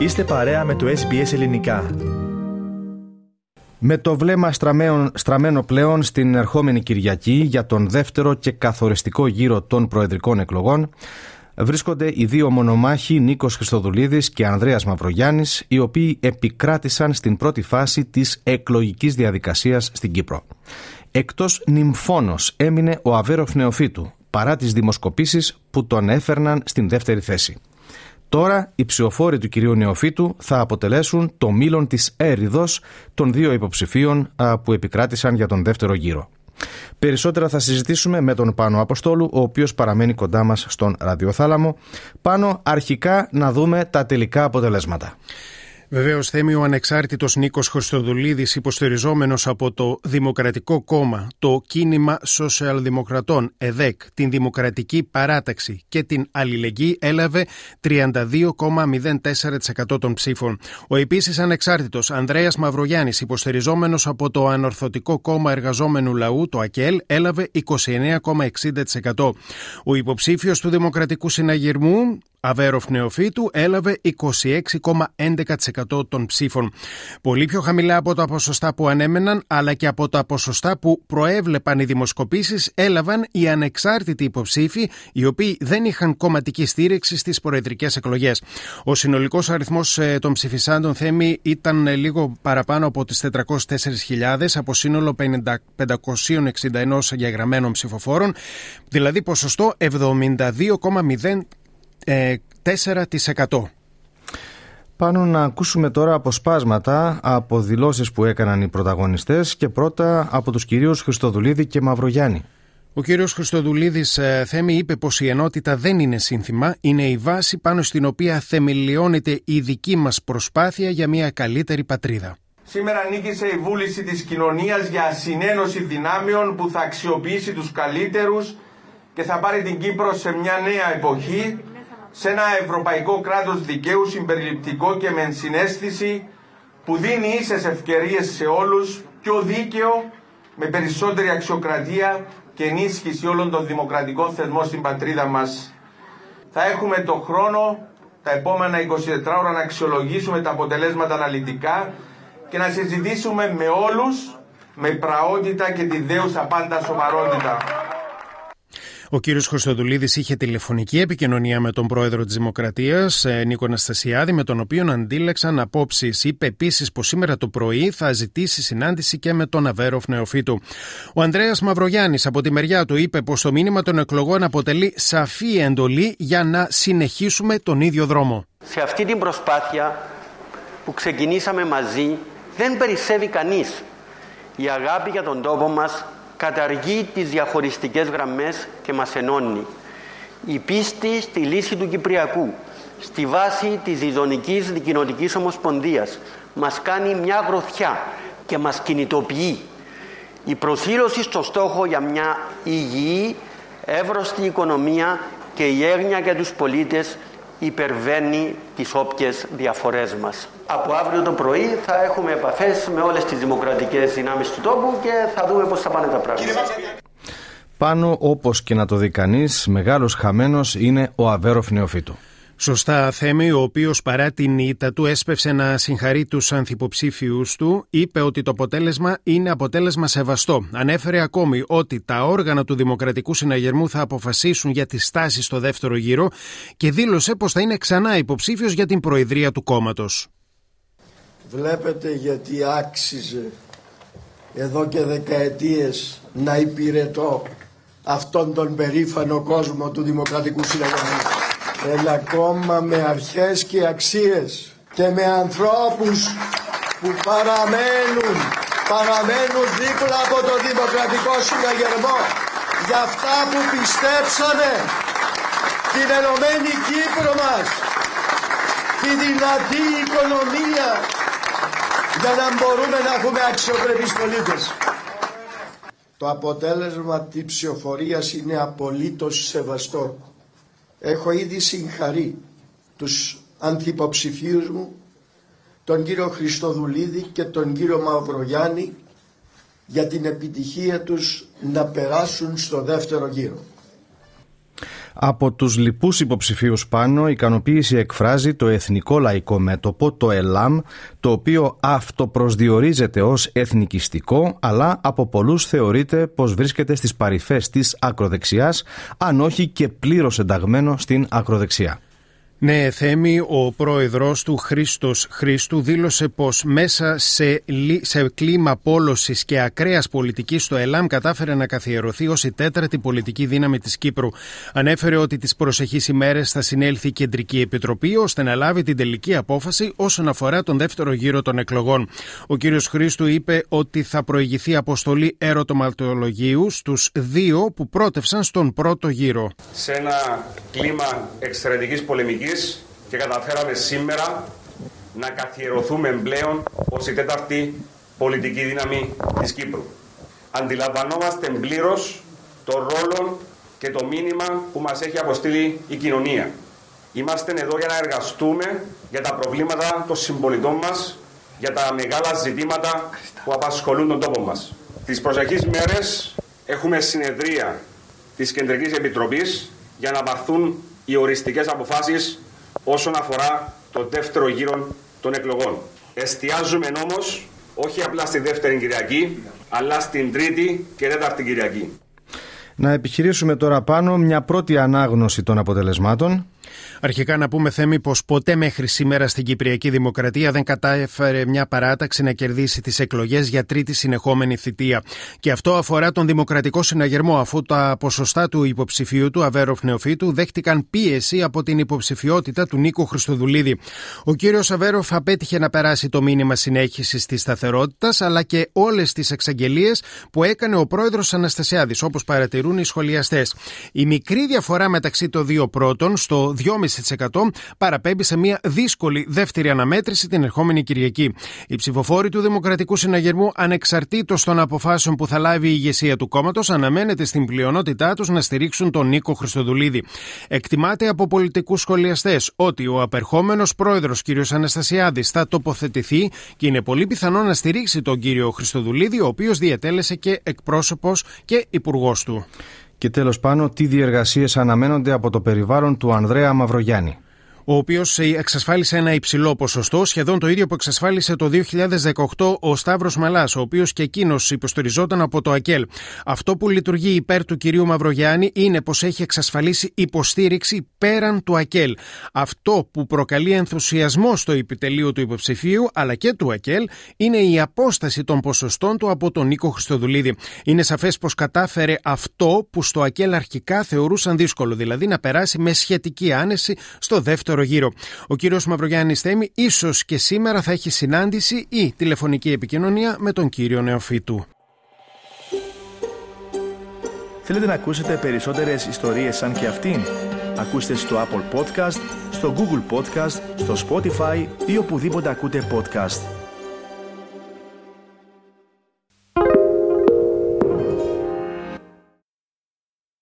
Είστε παρέα με το SBS Ελληνικά. Με το βλέμμα στραμμένο πλέον στην ερχόμενη Κυριακή για τον δεύτερο και καθοριστικό γύρο των προεδρικών εκλογών, βρίσκονται οι δύο μονομάχοι Νίκος Χριστοδουλίδης και Ανδρέας Μαυρογιάννης, οι οποίοι επικράτησαν στην πρώτη φάση της εκλογικής διαδικασίας στην Κύπρο. Εκτός νυμφώνος έμεινε ο Αβέροφ Νεοφύτου, παρά τις δημοσκοπήσεις που τον έφερναν στην δεύτερη θέση. Τώρα οι ψηφοφόροι του κυρίου Νεοφύτου θα αποτελέσουν το μήλον της έρηδος των δύο υποψηφίων που επικράτησαν για τον δεύτερο γύρο. Περισσότερα θα συζητήσουμε με τον Πάνο Αποστόλου, ο οποίος παραμένει κοντά μας στον ραδιοθάλαμο. Πάνω αρχικά να δούμε τα τελικά αποτελέσματα. Βεβαίως, θέμει ο ανεξάρτητος Νίκος Χρυστοδουλίδη, υποστηριζόμενος από το Δημοκρατικό Κόμμα, το Κίνημα Σοσιαλδημοκρατών, ΕΔΕΚ, την Δημοκρατική Παράταξη και την Αλληλεγγύη, έλαβε 32,04% των ψήφων. Ο επίσης ανεξάρτητος Ανδρέας Μαυρογιάννης, υποστηριζόμενος από το Ανορθωτικό Κόμμα Εργαζόμενου Λαού, το ΑΚΕΛ, έλαβε 29,60%. Ο υποψήφιος του Δημοκρατικού Συναγερμού, Αβέροφ Νεοφύτου έλαβε 26,11% των ψήφων. Πολύ πιο χαμηλά από τα ποσοστά που ανέμεναν, αλλά και από τα ποσοστά που προέβλεπαν οι δημοσκοπήσεις, έλαβαν οι ανεξάρτητοι υποψήφοι, οι οποίοι δεν είχαν κομματική στήριξη στις προεδρικές εκλογές. Ο συνολικός αριθμός ε, των ψηφισάντων θέμη ήταν λίγο παραπάνω από τις 404.000 από σύνολο 561 διαγραμμένων ψηφοφόρων, δηλαδή ποσοστό 72,0 4%. Πάνω να ακούσουμε τώρα αποσπάσματα από δηλώσεις που έκαναν οι πρωταγωνιστές και πρώτα από τους κυρίους Χριστοδουλίδη και Μαυρογιάννη. Ο κύριος Χριστοδουλίδης ε, Θέμη είπε πως η ενότητα δεν είναι σύνθημα, είναι η βάση πάνω στην οποία θεμελιώνεται η δική μας προσπάθεια για μια καλύτερη πατρίδα. Σήμερα νίκησε η βούληση της κοινωνίας για συνένωση δυνάμεων που θα αξιοποιήσει τους καλύτερους και θα πάρει την Κύπρο σε μια νέα εποχή σε ένα ευρωπαϊκό κράτος δικαίου συμπεριληπτικό και με συνέστηση που δίνει ίσες ευκαιρίες σε όλους, πιο δίκαιο, με περισσότερη αξιοκρατία και ενίσχυση όλων των δημοκρατικών θεσμών στην πατρίδα μας. Θα έχουμε το χρόνο τα επόμενα 24 ώρα να αξιολογήσουμε τα αποτελέσματα αναλυτικά και να συζητήσουμε με όλους με πραότητα και τη δέουσα πάντα σοβαρότητα. Ο κύριος Χρυστοδουλίδης είχε τηλεφωνική επικοινωνία με τον πρόεδρο της Δημοκρατίας, ε, Νίκο Αναστασιάδη, με τον οποίο αντίλεξαν απόψεις. Είπε επίσης πως σήμερα το πρωί θα ζητήσει συνάντηση και με τον Αβέροφ Νεοφύτου. Ο Ανδρέας Μαυρογιάννης από τη μεριά του είπε πως το μήνυμα των εκλογών αποτελεί σαφή εντολή για να συνεχίσουμε τον ίδιο δρόμο. Σε αυτή την προσπάθεια που ξεκινήσαμε μαζί δεν περισσεύει κανείς. Η αγάπη για τον τόπο μας καταργεί τις διαχωριστικές γραμμές και μας ενώνει. Η πίστη στη λύση του Κυπριακού, στη βάση της Ιζωνικής Δικοινοτικής Ομοσπονδίας, μας κάνει μια γροθιά και μας κινητοποιεί. Η προσήλωση στο στόχο για μια υγιή, εύρωστη οικονομία και η έγνοια για τους πολίτες υπερβαίνει τις όποιες διαφορές μας. Από αύριο το πρωί θα έχουμε επαφές με όλες τις δημοκρατικές δυνάμεις του τόπου και θα δούμε πώς θα πάνε τα πράγματα. Πάνω όπως και να το δει κανείς, μεγάλος χαμένος είναι ο Αβέροφ Νεοφύτου. Σωστά, Θέμη, ο οποίος παρά την ήττα του έσπευσε να συγχαρεί τους ανθυποψήφιους του, είπε ότι το αποτέλεσμα είναι αποτέλεσμα σεβαστό. Ανέφερε ακόμη ότι τα όργανα του Δημοκρατικού Συναγερμού θα αποφασίσουν για τη στάση στο δεύτερο γύρο και δήλωσε πως θα είναι ξανά υποψήφιος για την προεδρία του κόμματος. Βλέπετε γιατί άξιζε εδώ και δεκαετίες να υπηρετώ αυτόν τον περήφανο κόσμο του Δημοκρατικού Συναγερμού. Ένα κόμμα με αρχές και αξίες και με ανθρώπους που παραμένουν, παραμένουν δίπλα από το Δημοκρατικό Συναγερμό για αυτά που πιστέψανε την Ενωμένη Κύπρο μας, τη δυνατή οικονομία για να μπορούμε να έχουμε αξιοπρεπείς πολίτες. Το αποτέλεσμα της ψηφοφορίας είναι απολύτως σεβαστό. Έχω ήδη συγχαρεί τους ανθυποψηφίους μου, τον κύριο Χριστοδουλίδη και τον κύριο Μαυρογιάννη για την επιτυχία τους να περάσουν στο δεύτερο γύρο. Από τους λοιπούς υποψηφίους πάνω ικανοποίηση εκφράζει το Εθνικό Λαϊκό Μέτωπο, το ΕΛΑΜ, το οποίο αυτοπροσδιορίζεται ως εθνικιστικό αλλά από πολλούς θεωρείται πως βρίσκεται στις παρυφές της ακροδεξιάς αν όχι και πλήρως ενταγμένο στην ακροδεξιά. Ναι, Θέμη, ο πρόεδρος του Χρήστος Χρήστου δήλωσε πως μέσα σε, σε κλίμα πόλωσης και ακραίας πολιτικής το ΕΛΑΜ κατάφερε να καθιερωθεί ως η τέταρτη πολιτική δύναμη της Κύπρου. Ανέφερε ότι τις προσεχείς ημέρες θα συνέλθει η Κεντρική Επιτροπή ώστε να λάβει την τελική απόφαση όσον αφορά τον δεύτερο γύρο των εκλογών. Ο κύριος Χρήστου είπε ότι θα προηγηθεί αποστολή ερωτοματολογίου στους δύο που πρότευσαν στον πρώτο γύρο. Σε ένα κλίμα εξαιρετικής πολεμικής και καταφέραμε σήμερα να καθιερωθούμε πλέον ως η τέταρτη πολιτική δύναμη της Κύπρου. Αντιλαμβανόμαστε πλήρως το ρόλο και το μήνυμα που μας έχει αποστείλει η κοινωνία. Είμαστε εδώ για να εργαστούμε για τα προβλήματα των συμπολιτών μας, για τα μεγάλα ζητήματα που απασχολούν τον τόπο μας. Τις προσεχείς μέρες έχουμε συνεδρία της Κεντρικής Επιτροπής για να πάρθουν οι οριστικές αποφάσεις όσον αφορά το δεύτερο γύρο των εκλογών. Εστιάζουμε όμως όχι απλά στη δεύτερη Κυριακή, αλλά στην τρίτη και τέταρτη Κυριακή. Να επιχειρήσουμε τώρα πάνω μια πρώτη ανάγνωση των αποτελεσμάτων. Αρχικά να πούμε θέμη πως ποτέ μέχρι σήμερα στην Κυπριακή Δημοκρατία δεν κατάφερε μια παράταξη να κερδίσει τις εκλογές για τρίτη συνεχόμενη θητεία. Και αυτό αφορά τον Δημοκρατικό Συναγερμό, αφού τα ποσοστά του υποψηφίου του Αβέροφ Νεοφίτου δέχτηκαν πίεση από την υποψηφιότητα του Νίκου Χριστοδουλίδη. Ο κύριος Αβέροφ απέτυχε να περάσει το μήνυμα συνέχισης της σταθερότητας, αλλά και όλες τις εξαγγελίες που έκανε ο πρόεδρος Αναστασιάδης, όπως παρατηρούν οι σχολιαστές. Η μικρή διαφορά μεταξύ των δύο πρώτων, στο 2,5% παραπέμπει σε μια δύσκολη δεύτερη αναμέτρηση την ερχόμενη Κυριακή. Οι ψηφοφόροι του Δημοκρατικού Συναγερμού, ανεξαρτήτως των αποφάσεων που θα λάβει η ηγεσία του κόμματος, αναμένεται στην πλειονότητά τους να στηρίξουν τον Νίκο Χριστοδουλίδη. Εκτιμάται από πολιτικούς σχολιαστές ότι ο απερχόμενος πρόεδρος κ. Αναστασιάδης θα τοποθετηθεί και είναι πολύ πιθανό να στηρίξει τον κύριο Χριστοδουλίδη, ο οποίος διατέλεσε και εκπρόσωπος και υπουργός του. Και τέλος πάνω, τι διεργασίες αναμένονται από το περιβάλλον του Ανδρέα Μαυρογιάννη ο οποίος εξασφάλισε ένα υψηλό ποσοστό, σχεδόν το ίδιο που εξασφάλισε το 2018 ο Σταύρος Μαλάς, ο οποίος και εκείνος υποστηριζόταν από το ΑΚΕΛ. Αυτό που λειτουργεί υπέρ του κυρίου Μαυρογιάννη είναι πως έχει εξασφαλίσει υποστήριξη πέραν του ΑΚΕΛ. Αυτό που προκαλεί ενθουσιασμό στο επιτελείο του υποψηφίου αλλά και του ΑΚΕΛ είναι η απόσταση των ποσοστών του από τον Νίκο Χριστοδουλίδη. Είναι σαφές πως κατάφερε αυτό που στο ΑΚΕΛ αρχικά θεωρούσαν δύσκολο, δηλαδή να περάσει με σχετική άνεση στο δεύτερο γύρο. Ο κύριος Μαυρογιάννης Θέμη ίσως και σήμερα θα έχει συνάντηση ή τηλεφωνική επικοινωνία με τον κύριο Νεοφίτου. Θέλετε να ακούσετε περισσότερες ιστορίες σαν και αυτήν; Ακούστε στο Apple Podcast, στο Google Podcast, στο Spotify ή οπουδήποτε ακούτε podcast.